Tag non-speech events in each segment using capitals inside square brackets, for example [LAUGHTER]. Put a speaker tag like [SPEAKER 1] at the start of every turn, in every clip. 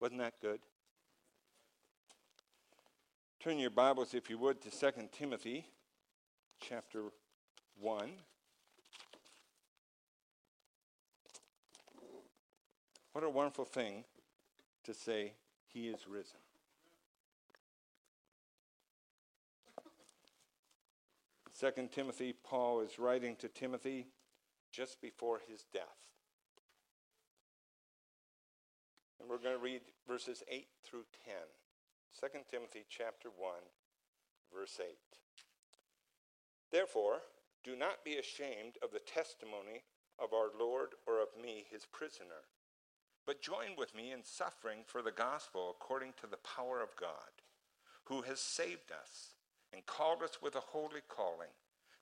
[SPEAKER 1] Wasn't that good? Turn your Bibles, if you would, to 2 Timothy chapter 1. What a wonderful thing to say, He is risen. Second Timothy, Paul is writing to Timothy just before his death. And we're going to read verses 8 through 10. 2 Timothy chapter 1, verse 8. Therefore, do not be ashamed of the testimony of our Lord or of me, his prisoner, but join with me in suffering for the gospel according to the power of God, who has saved us and called us with a holy calling,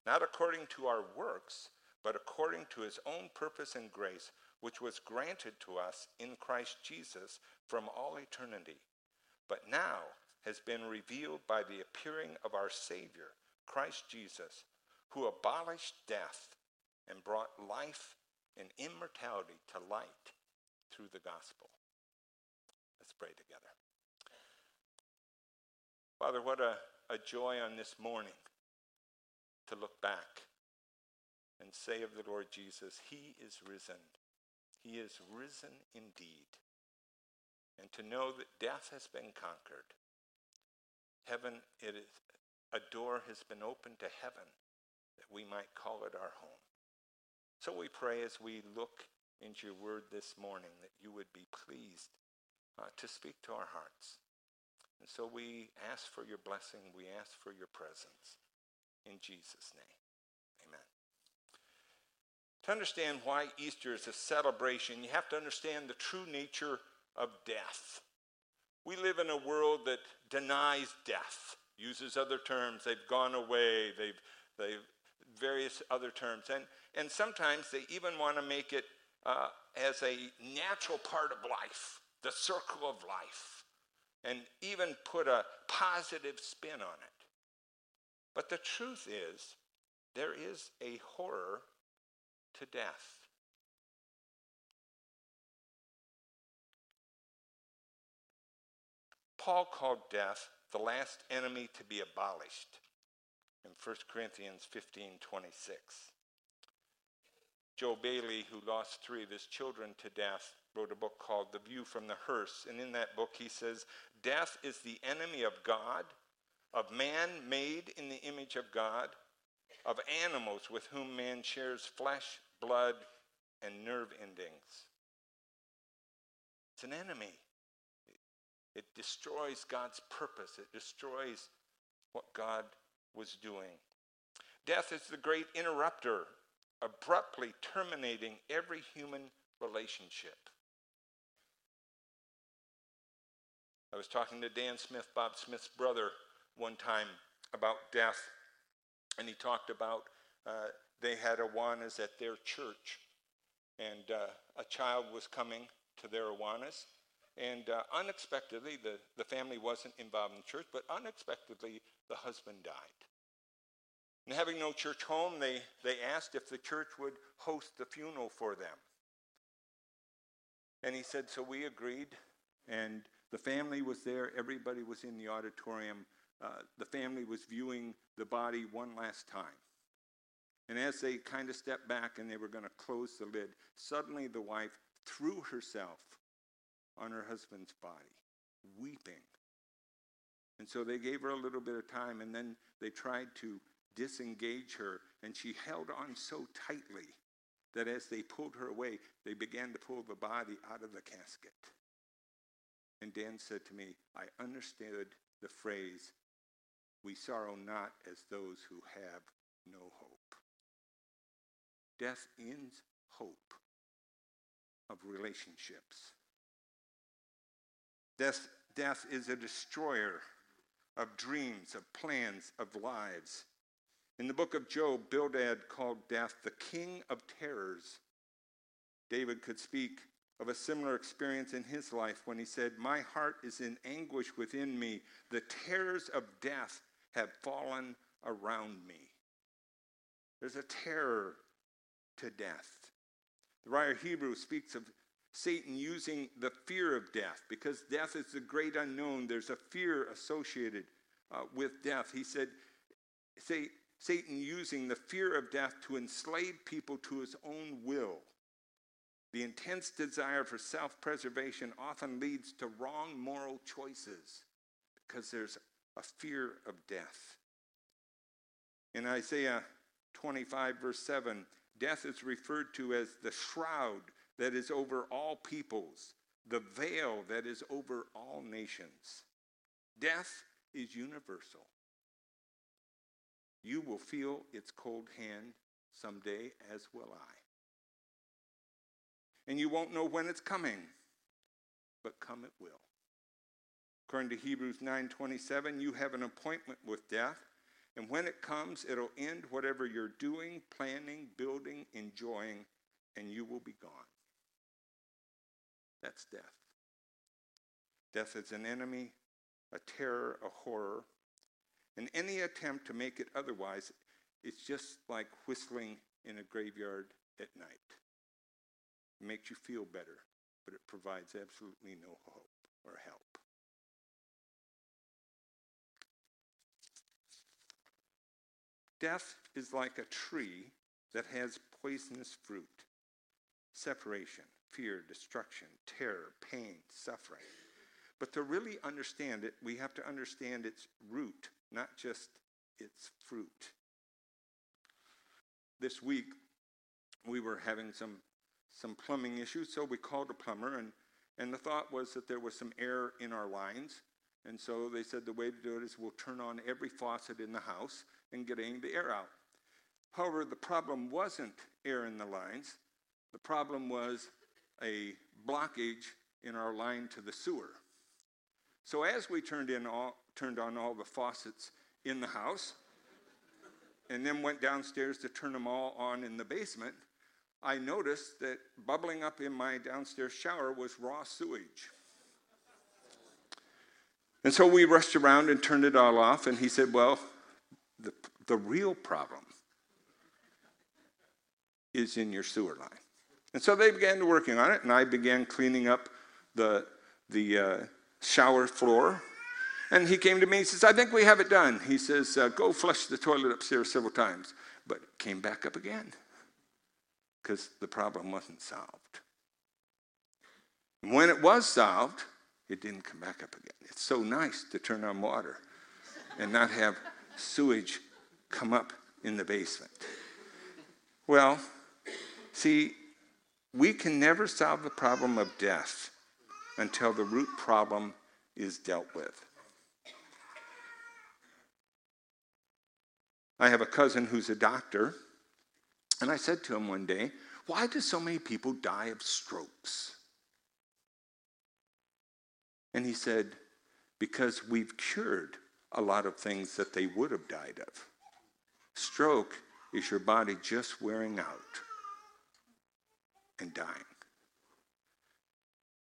[SPEAKER 1] not according to our works, but according to his own purpose and grace which was granted to us in Christ Jesus from all eternity, but now has been revealed by the appearing of our Savior, Christ Jesus, who abolished death and brought life and immortality to light through the gospel. Let's pray together. Father, what a, a joy on this morning to look back and say of the Lord Jesus, He is risen. He is risen indeed. And to know that death has been conquered. Heaven, it is, a door has been opened to heaven that we might call it our home. So we pray as we look into your word this morning that you would be pleased uh, to speak to our hearts. And so we ask for your blessing. We ask for your presence. In Jesus' name. To understand why Easter is a celebration, you have to understand the true nature of death. We live in a world that denies death, uses other terms. They've gone away, they've, they've various other terms. And, and sometimes they even want to make it uh, as a natural part of life, the circle of life, and even put a positive spin on it. But the truth is, there is a horror to death. Paul called death the last enemy to be abolished in 1 Corinthians 15 26. Joe Bayly, who lost three of his children to death, wrote a book called The View from the Hearse. And in that book, he says, Death is the enemy of God, of man made in the image of God, of animals with whom man shares flesh, blood, and nerve endings. It's an enemy. It destroys God's purpose, it destroys what God was doing. Death is the great interrupter, abruptly terminating every human relationship. I was talking to Dan Smith, Bob Smith's brother, one time about death, and he talked about uh, they had Awanas at their church. And uh, a child was coming to their Awanas. And uh, unexpectedly, the, the family wasn't involved in the church, but unexpectedly, the husband died. And having no church home, they, they asked if the church would host the funeral for them. And he said, so we agreed. And the family was there. Everybody was in the auditorium. Uh, the family was viewing the body one last time. And as they kind of stepped back and they were going to close the lid, suddenly the wife threw herself on her husband's body, weeping. And so they gave her a little bit of time, and then they tried to disengage her, and she held on so tightly that as they pulled her away, they began to pull the body out of the casket. And Dan said to me, I understood the phrase, we sorrow not as those who have no hope. Death ends hope of relationships. Death, death is a destroyer of dreams, of plans, of lives. In the book of Job, Bildad called death the king of terrors. David could speak of a similar experience in his life when he said, My heart is in anguish within me. The terrors of death have fallen around me. There's a terror to death. The writer Hebrew speaks of Satan using the fear of death because death is the great unknown. There's a fear associated uh, with death. He said, say, Satan using the fear of death to enslave people to his own will. The intense desire for self preservation often leads to wrong moral choices because there's a fear of death. In Isaiah 25, verse 7, death is referred to as the shroud that is over all peoples, the veil that is over all nations. Death is universal. You will feel its cold hand someday, as will I. And you won't know when it's coming, but come it will. According to Hebrews 9:27, you have an appointment with death, and when it comes, it'll end whatever you're doing, planning, building, enjoying, and you will be gone. That's death. Death is an enemy, a terror, a horror. And any attempt to make it otherwise is just like whistling in a graveyard at night. It makes you feel better, but it provides absolutely no hope or help. Death is like a tree that has poisonous fruit separation, fear, destruction, terror, pain, suffering. But to really understand it, we have to understand its root, not just its fruit. This week, we were having some, some plumbing issues, so we called a plumber, and, and the thought was that there was some air in our lines. And so they said the way to do it is we'll turn on every faucet in the house and getting the air out. However, the problem wasn't air in the lines. The problem was a blockage in our line to the sewer. So as we turned, in all, turned on all the faucets in the house, and then went downstairs to turn them all on in the basement, I noticed that bubbling up in my downstairs shower was raw sewage. And so we rushed around and turned it all off, and he said, Well, the, the real problem is in your sewer line. And so they began working on it, and I began cleaning up the, the uh, shower floor. And he came to me and says, I think we have it done. He says, uh, Go flush the toilet upstairs several times. But came back up again because the problem wasn't solved. And when it was solved, it didn't come back up again. It's so nice to turn on water and not have sewage come up in the basement. Well, see, we can never solve the problem of death until the root problem is dealt with. I have a cousin who's a doctor, and I said to him one day, Why do so many people die of strokes? And he said, Because we've cured a lot of things that they would have died of. Stroke is your body just wearing out and dying.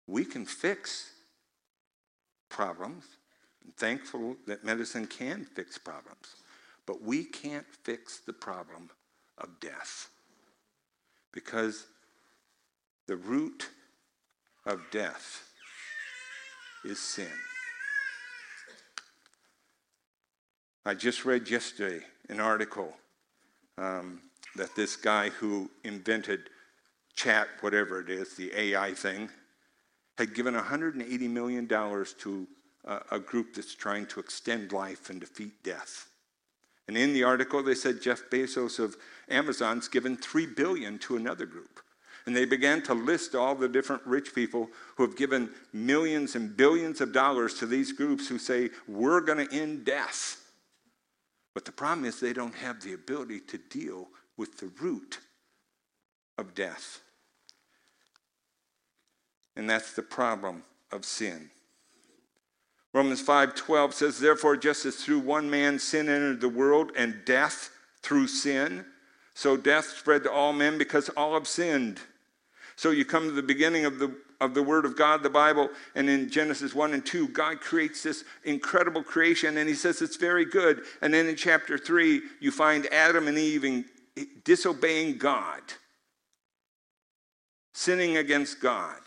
[SPEAKER 1] We can fix problems. I'm thankful that medicine can fix problems, but we can't fix the problem of death because the root of death is sin. I just read yesterday an article um, that this guy who invented chat, whatever it is, the AI thing, had given $180 million to uh, a group that's trying to extend life and defeat death. And in the article, they said Jeff Bezos of Amazon's given 3 billion to another group. And they began to list all the different rich people who have given millions and billions of dollars to these groups who say, We're going to end death. But the problem is they don't have the ability to deal with the root of death. And that's the problem of sin. Romans 5:12 says therefore just as through one man sin entered the world and death through sin so death spread to all men because all have sinned. So you come to the beginning of the of the Word of God, the Bible, and in Genesis 1 and 2, God creates this incredible creation and He says it's very good. And then in chapter 3, you find Adam and Eve eh, disobeying God, sinning against God.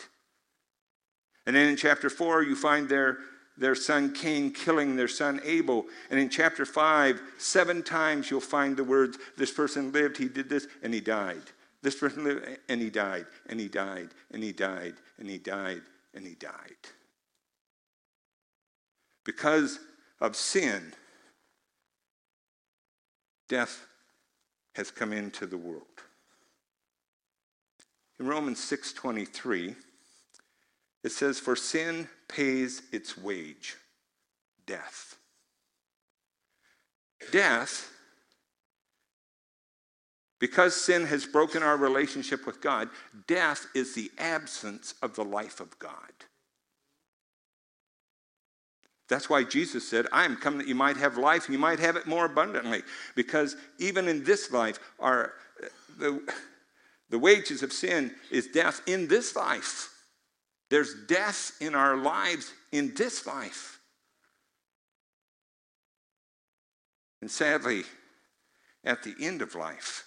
[SPEAKER 1] And then in chapter 4, you find their, their son Cain killing their son Abel. And in chapter 5, seven times you'll find the words, This person lived, he did this, and he died. This person lived, and he died, and he died, and he died, and he died, and he died. Because of sin, death has come into the world. In Romans 6:23, it says for sin pays its wage, death. Death because sin has broken our relationship with God, death is the absence of the life of God. That's why Jesus said, I am come that you might have life and you might have it more abundantly. Because even in this life, our, the, the wages of sin is death in this life. There's death in our lives in this life. And sadly, at the end of life,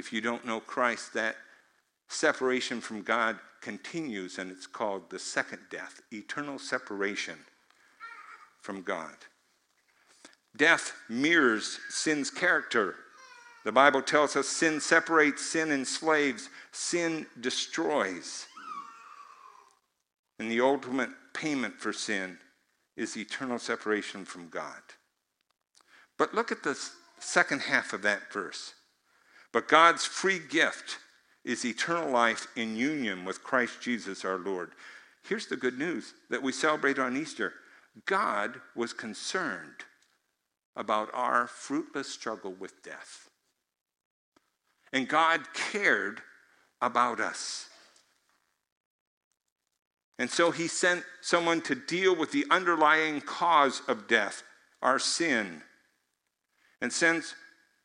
[SPEAKER 1] if you don't know Christ, that separation from God continues, and it's called the second death eternal separation from God. Death mirrors sin's character. The Bible tells us sin separates, sin enslaves, sin destroys. And the ultimate payment for sin is eternal separation from God. But look at the second half of that verse. But God's free gift is eternal life in union with Christ Jesus our Lord. Here's the good news that we celebrate on Easter God was concerned about our fruitless struggle with death. And God cared about us. And so he sent someone to deal with the underlying cause of death, our sin. And since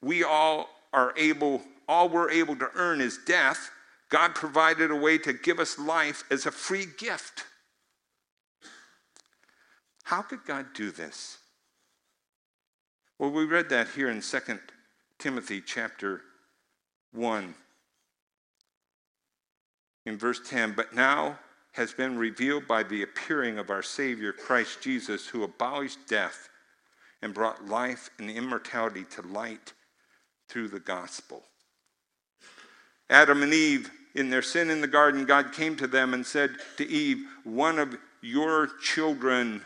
[SPEAKER 1] we all are able, all we're able to earn is death, God provided a way to give us life as a free gift. How could God do this? Well, we read that here in 2 Timothy chapter 1 in verse 10 but now has been revealed by the appearing of our Savior Christ Jesus, who abolished death and brought life and immortality to light through the gospel. Adam and Eve, in their sin in the garden, God came to them and said to Eve, One of your children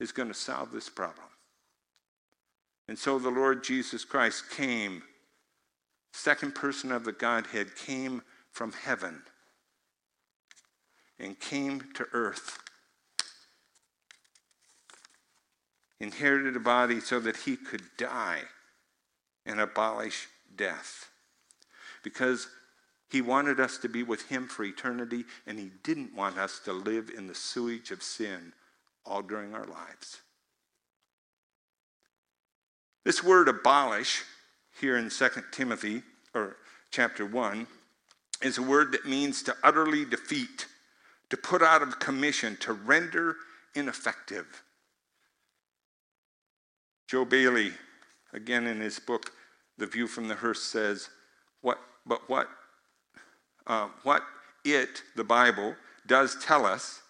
[SPEAKER 1] is going to solve this problem. And so the Lord Jesus Christ came, second person of the Godhead, came from heaven and came to earth. Inherited a body so that he could die and abolish death. Because he wanted us to be with him for eternity, and he didn't want us to live in the sewage of sin all during our lives. This word abolish here in 2 Timothy or chapter 1 is a word that means to utterly defeat, to put out of commission, to render ineffective. Joe Bayly, again in his book, The View from the Hearse, says, what, but what, uh, what it, the Bible, does tell us,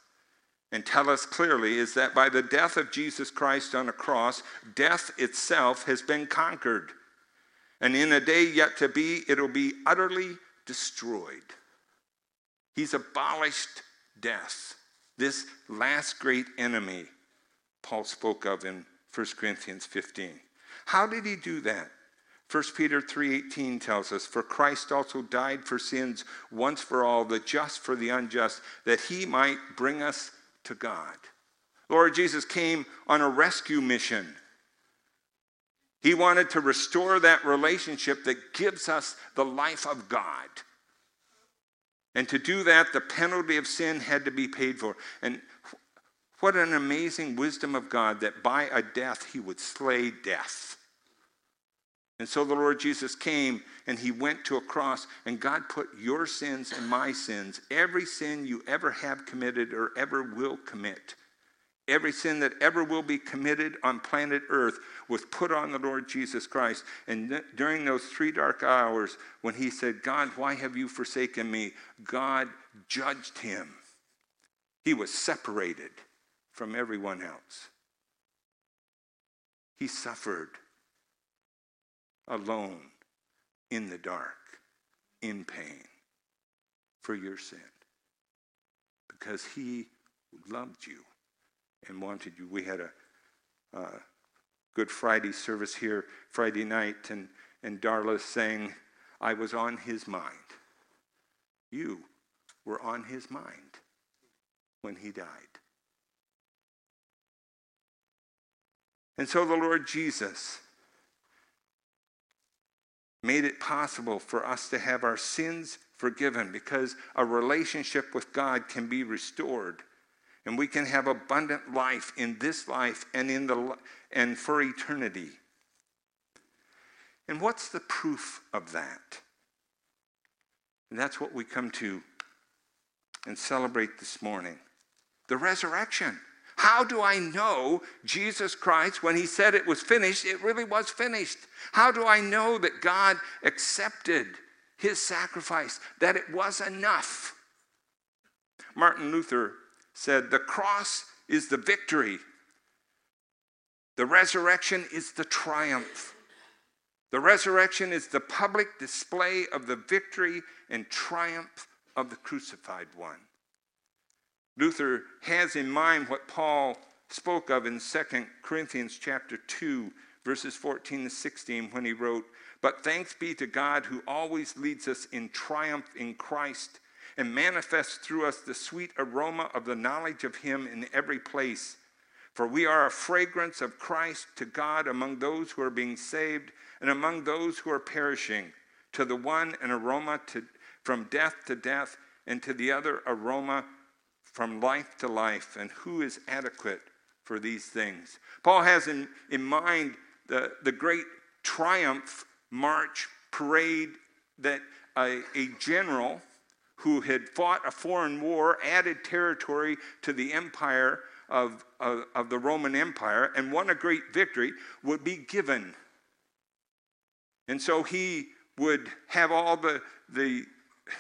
[SPEAKER 1] and tell us clearly, is that by the death of Jesus Christ on a cross, death itself has been conquered. And in a day yet to be, it'll be utterly destroyed. He's abolished death, this last great enemy Paul spoke of in 1 Corinthians 15. How did he do that? 1 Peter 3:18 tells us for Christ also died for sins once for all the just for the unjust that he might bring us to God. Lord Jesus came on a rescue mission. He wanted to restore that relationship that gives us the life of God. And to do that, the penalty of sin had to be paid for. And what an amazing wisdom of God that by a death he would slay death. And so the Lord Jesus came and he went to a cross, and God put your sins and my sins, every sin you ever have committed or ever will commit, Every sin that ever will be committed on planet Earth was put on the Lord Jesus Christ. And th- during those three dark hours, when he said, God, why have you forsaken me? God judged him. He was separated from everyone else. He suffered alone in the dark, in pain for your sin because he loved you and wanted you. We had a uh, Good Friday service here Friday night, and, and Darla saying, I was on his mind. You were on his mind when he died. And so the Lord Jesus made it possible for us to have our sins forgiven because a relationship with God can be restored and we can have abundant life in this life and in the and for eternity. And what's the proof of that? And that's what we come to and celebrate this morning. The resurrection. How do I know Jesus Christ, when he said it was finished, it really was finished? How do I know that God accepted his sacrifice, that it was enough? Martin Luther said, The cross is the victory, the resurrection is the triumph. The resurrection is the public display of the victory and triumph of the crucified one. Luther has in mind what Paul spoke of in 2 Corinthians chapter 2 verses 14 to 16 when he wrote, "But thanks be to God who always leads us in triumph in Christ and manifests through us the sweet aroma of the knowledge of him in every place. For we are a fragrance of Christ to God among those who are being saved and among those who are perishing. To the one an aroma to, from death to death, and to the other aroma from life to life, and who is adequate for these things? Paul has in, in mind the, the great triumph march parade that a, a general who had fought a foreign war added territory to the empire of, of, of the Roman Empire and won a great victory would be given. And so he would have all the, the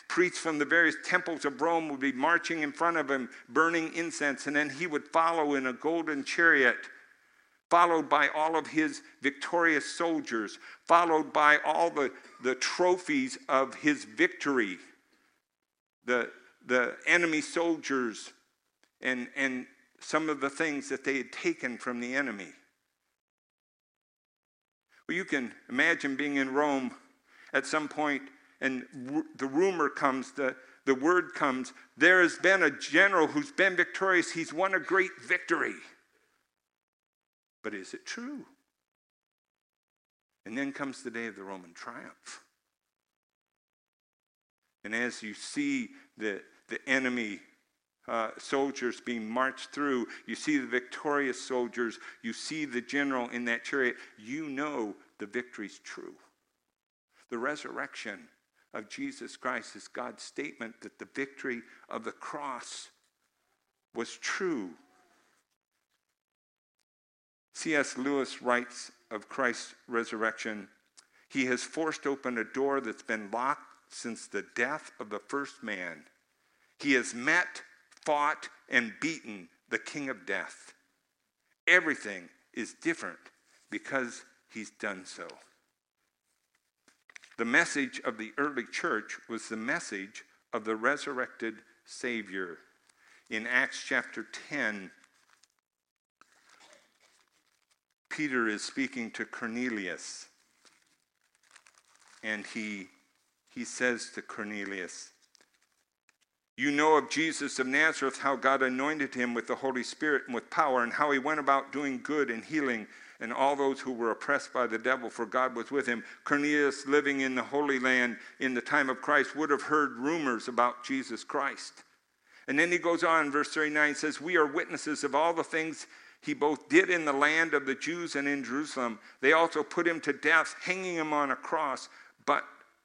[SPEAKER 1] priests from the various temples of Rome would be marching in front of him, burning incense, and then he would follow in a golden chariot, followed by all of his victorious soldiers, followed by all the, the trophies of his victory, the, the enemy soldiers, and, and some of the things that they had taken from the enemy. Well, you can imagine being in Rome at some point and the rumor comes, the, the word comes, there has been a general who's been victorious. He's won a great victory. But is it true? And then comes the day of the Roman triumph. And as you see the, the enemy uh, soldiers being marched through, you see the victorious soldiers, you see the general in that chariot, you know the victory's true. The resurrection of Jesus Christ is God's statement that the victory of the cross was true. C.S. Lewis writes of Christ's resurrection He has forced open a door that's been locked since the death of the first man. He has met, fought, and beaten the king of death. Everything is different because he's done so. The message of the early church was the message of the resurrected Savior. In Acts chapter 10, Peter is speaking to Cornelius, and he, he says to Cornelius, You know of Jesus of Nazareth, how God anointed him with the Holy Spirit and with power, and how he went about doing good and healing and all those who were oppressed by the devil, for God was with him. Cornelius, living in the Holy Land in the time of Christ, would have heard rumors about Jesus Christ. And then he goes on, verse 39 says, We are witnesses of all the things he both did in the land of the Jews and in Jerusalem. They also put him to death, hanging him on a cross, but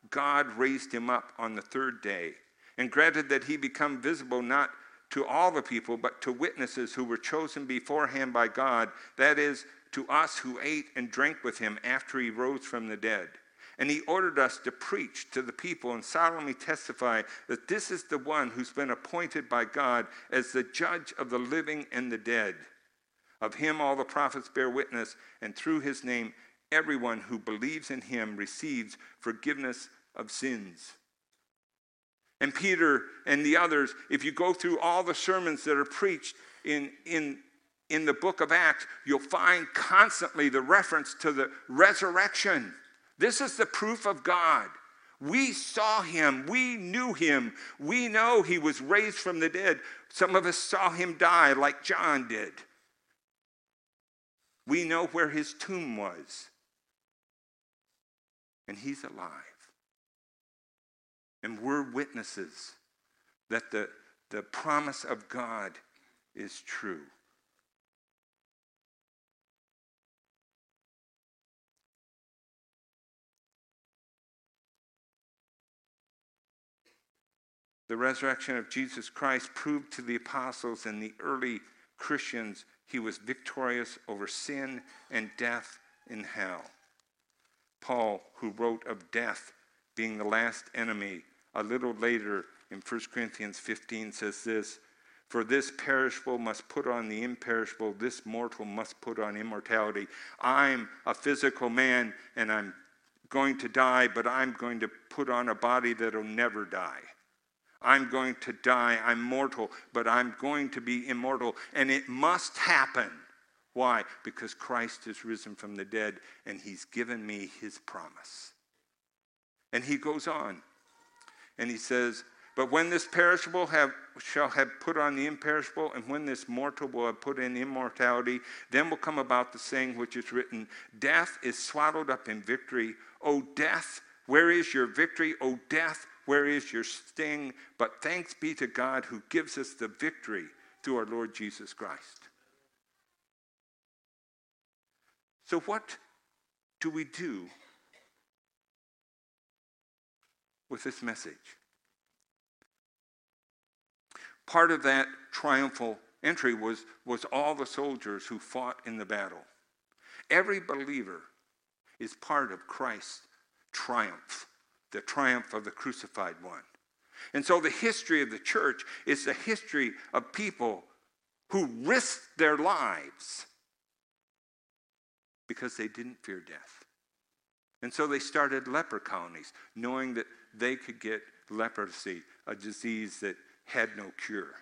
[SPEAKER 1] God raised him up on the third day and granted that he become visible not to all the people, but to witnesses who were chosen beforehand by God, that is, to us who ate and drank with him after he rose from the dead. And he ordered us to preach to the people and solemnly testify that this is the one who's been appointed by God as the judge of the living and the dead. Of him all the prophets bear witness, and through his name everyone who believes in him receives forgiveness of sins. And Peter and the others, if you go through all the sermons that are preached in, in, in the book of Acts, you'll find constantly the reference to the resurrection. This is the proof of God. We saw him. We knew him. We know he was raised from the dead. Some of us saw him die like John did. We know where his tomb was. And he's alive. And we're witnesses that the, the promise of God is true. The resurrection of Jesus Christ proved to the apostles and the early Christians he was victorious over sin and death in hell. Paul, who wrote of death being the last enemy, a little later in 1 Corinthians 15 says this For this perishable must put on the imperishable, this mortal must put on immortality. I'm a physical man and I'm going to die, but I'm going to put on a body that'll never die. I'm going to die. I'm mortal, but I'm going to be immortal. And it must happen. Why? Because Christ is risen from the dead and he's given me his promise. And he goes on and he says, But when this perishable have, shall have put on the imperishable, and when this mortal will have put in immortality, then will come about the saying which is written Death is swallowed up in victory. O death, where is your victory? O death, where is your sting? But thanks be to God who gives us the victory through our Lord Jesus Christ. So, what do we do with this message? Part of that triumphal entry was, was all the soldiers who fought in the battle. Every believer is part of Christ's triumph the triumph of the crucified one. And so the history of the church is the history of people who risked their lives because they didn't fear death. And so they started leper colonies, knowing that they could get leprosy, a disease that had no cure.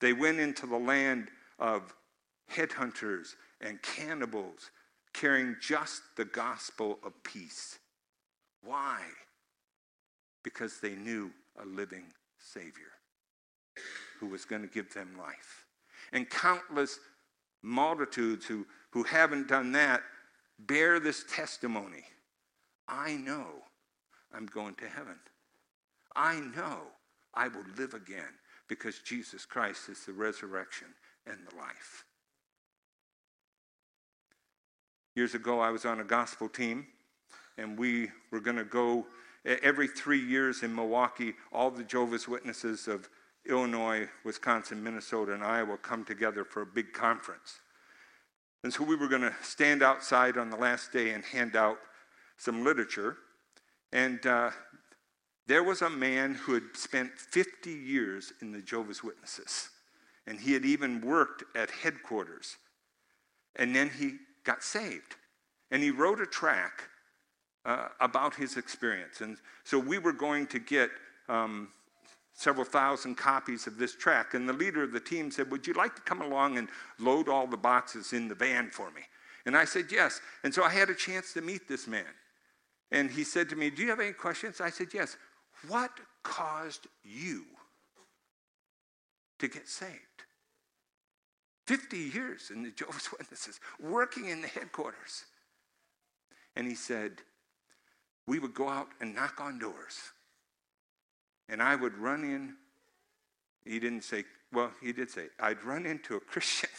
[SPEAKER 1] They went into the land of headhunters and cannibals, carrying just the gospel of peace. Why? because they knew a living Savior who was going to give them life. And countless multitudes who, who haven't done that bear this testimony I know I'm going to heaven. I know I will live again because Jesus Christ is the resurrection and the life. Years ago, I was on a gospel team, and we were going to go Every three years in Milwaukee, all the Jehovah's Witnesses of Illinois, Wisconsin, Minnesota, and Iowa come together for a big conference. And so we were going to stand outside on the last day and hand out some literature. And uh, there was a man who had spent 50 years in the Jehovah's Witnesses. And he had even worked at headquarters. And then he got saved. And he wrote a track uh, about his experience. And so we were going to get um, several thousand copies of this track. And the leader of the team said, Would you like to come along and load all the boxes in the van for me? And I said, Yes. And so I had a chance to meet this man. And he said to me, Do you have any questions? I said, Yes. What caused you to get saved? 50 years in the [LAUGHS] Jehovah's Witnesses, working in the headquarters. And he said, we would go out and knock on doors. And I would run in. He didn't say, well, he did say, I'd run into a Christian.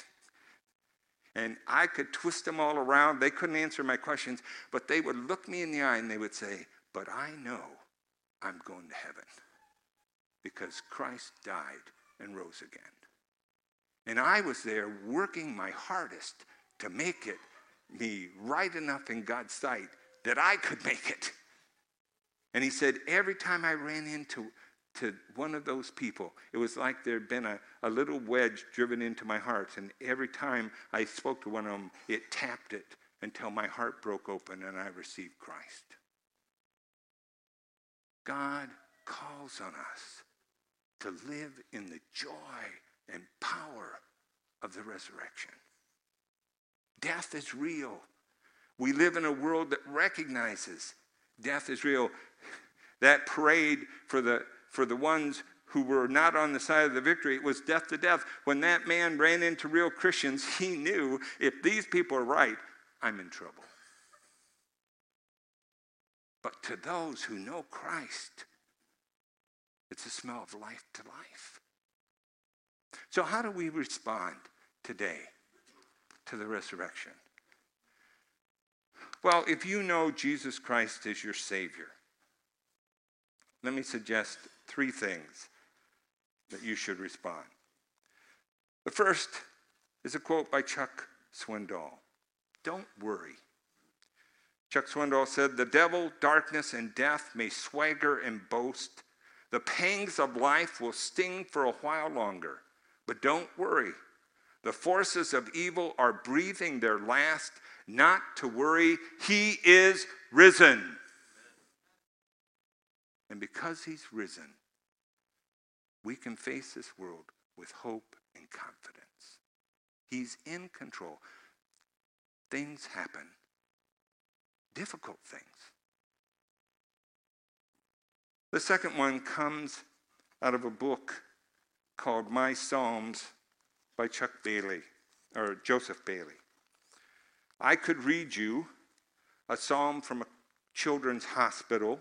[SPEAKER 1] [LAUGHS] and I could twist them all around. They couldn't answer my questions, but they would look me in the eye and they would say, But I know I'm going to heaven because Christ died and rose again. And I was there working my hardest to make it me right enough in God's sight that I could make it. And he said, every time I ran into to one of those people, it was like there'd been a, a little wedge driven into my heart. And every time I spoke to one of them, it tapped it until my heart broke open and I received Christ. God calls on us to live in the joy and power of the resurrection. Death is real. We live in a world that recognizes death is real. That parade for the, for the ones who were not on the side of the victory, it was death to death. When that man ran into real Christians, [LAUGHS] he knew if these people are right, I'm in trouble. But to those who know Christ, it's a smell of life to life. So, how do we respond today to the resurrection? Well, if you know Jesus Christ is your Savior, let me suggest three things that you should respond. The first is a quote by Chuck Swindoll Don't worry. Chuck Swindoll said, The devil, darkness, and death may swagger and boast. The pangs of life will sting for a while longer. But don't worry. The forces of evil are breathing their last. Not to worry. He is risen. And because he's risen, we can face this world with hope and confidence. He's in control. Things happen, difficult things. The second one comes out of a book called My Psalms by Chuck Bayly, or Joseph Bayly. I could read you a psalm from a children's hospital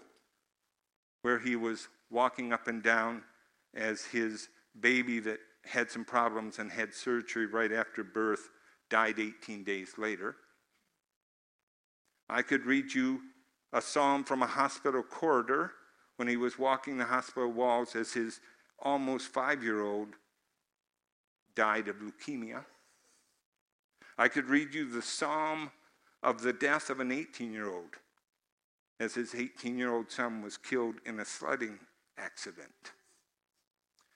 [SPEAKER 1] where he was walking up and down as his baby that had some problems and had surgery right after birth died 18 days later. I could read you a psalm from a hospital corridor when he was walking the hospital walls as his almost five year old died of leukemia. I could read you the psalm of the death of an 18 year old as his 18 year old son was killed in a sledding accident.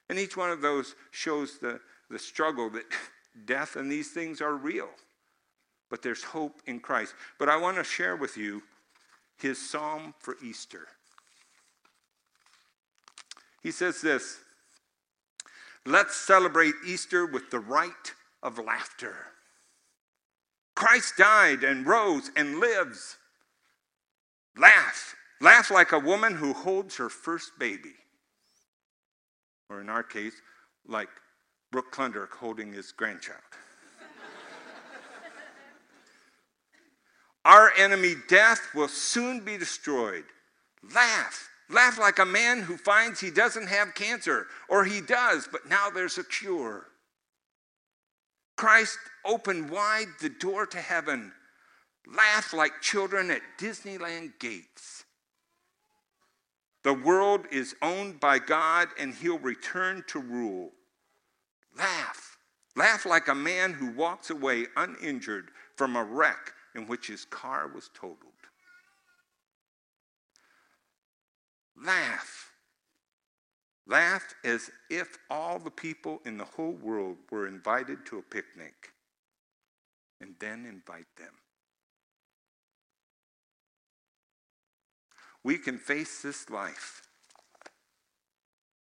[SPEAKER 1] And each one of those shows the, the struggle that [LAUGHS] death and these things are real, but there's hope in Christ. But I want to share with you his psalm for Easter. He says this Let's celebrate Easter with the rite of laughter. Christ died and rose and lives. Laugh. Laugh like a woman who holds her first baby. Or in our case, like Brooke Klundert holding his grandchild. Our enemy, death, will soon be destroyed. Laugh. Laugh like a man who finds he doesn't have cancer, or he does, but now there's a cure. Christ opened wide the door to heaven. Laugh like children at Disneyland gates. The world is owned by God and he'll return to rule. Laugh. Laugh like a man who walks away uninjured from a wreck in which his car was totaled. Laugh. Laugh as if all the people in the whole world were invited to a picnic, and then invite them. We can face this life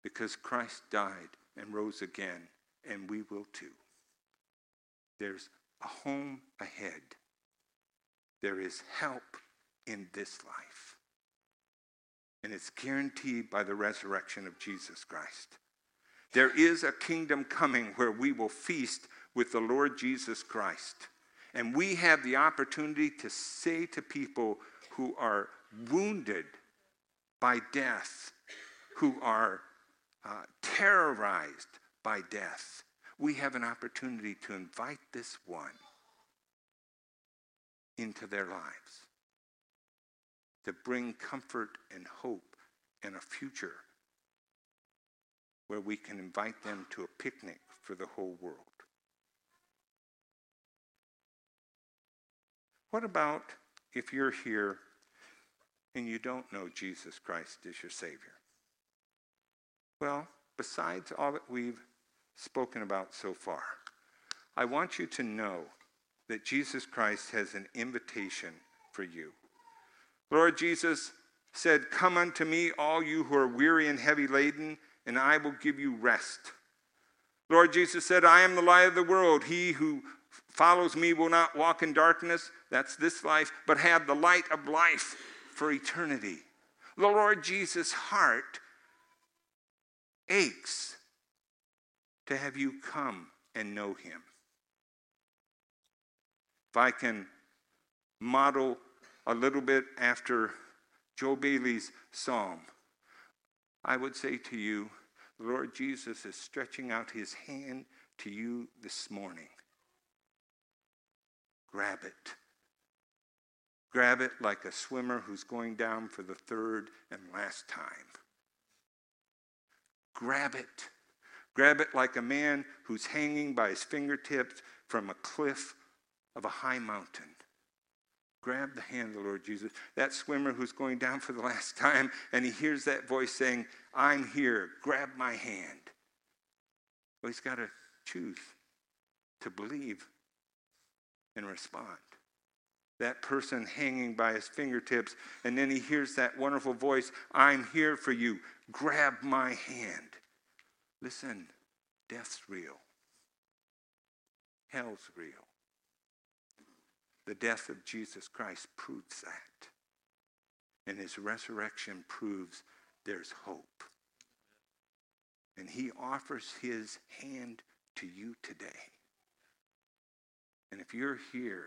[SPEAKER 1] because Christ died and rose again, and we will too. There's a home ahead. There is help in this life. And it's guaranteed by the resurrection of Jesus Christ. There is a kingdom coming where we will feast with the Lord Jesus Christ. And we have the opportunity to say to people who are wounded by death, who are uh, terrorized by death, we have an opportunity to invite this one into their lives, to bring comfort and hope and a future where we can invite them to a picnic for the whole world. What about if you're here and you don't know Jesus Christ as your Savior? Well, besides all that we've spoken about so far, I want you to know that Jesus Christ has an invitation for you. Lord Jesus said, Come unto me, all you who are weary and heavy laden, and I will give you rest. Lord Jesus said, I am the light of the world. He who follows me will not walk in darkness, that's this life, but have the light of life for eternity. The Lord Jesus' heart aches to have you come and know him. If I can model a little bit after Joe Bayly's psalm, I would say to you, the Lord Jesus is stretching out his hand to you this morning. Grab it. Grab it like a swimmer who's going down for the third and last time. Grab it. Grab it like a man who's hanging by his fingertips from a cliff of a high mountain. Grab the hand of the Lord Jesus. That swimmer who's going down for the last time, and he hears that voice saying, I'm here. Grab my hand. Well, he's got to choose to believe and respond. That person hanging by his fingertips, and then he hears that wonderful voice I'm here for you. Grab my hand. Listen, death's real, hell's real. The death of Jesus Christ proves that. And his resurrection proves there's hope. And he offers his hand to you today. And if you're here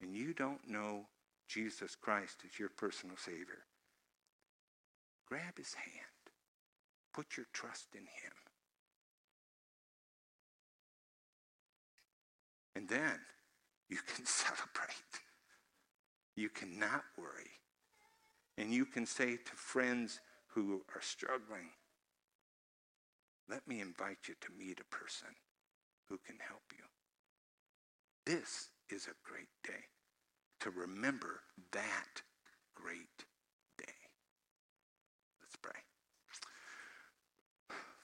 [SPEAKER 1] and you don't know Jesus Christ as your personal Savior, grab his hand. Put your trust in him. And then you can [LAUGHS] celebrate. You cannot worry. And you can say to friends who are struggling, let me invite you to meet a person who can help you. This is a great day to remember that great day. Let's pray.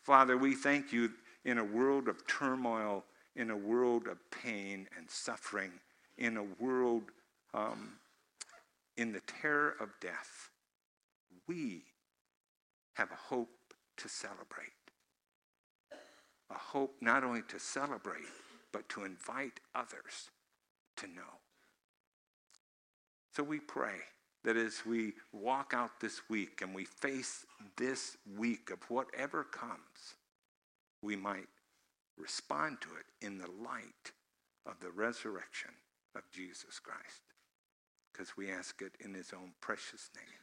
[SPEAKER 1] Father, we thank you in a world of turmoil, in a world of pain and suffering, in a world um, in the terror of death. We have a hope to celebrate. A hope not only to celebrate, but to invite others to know. So we pray that as we walk out this week and we face this week of whatever comes, we might respond to it in the light of the resurrection of Jesus Christ. Because we ask it in his own precious name.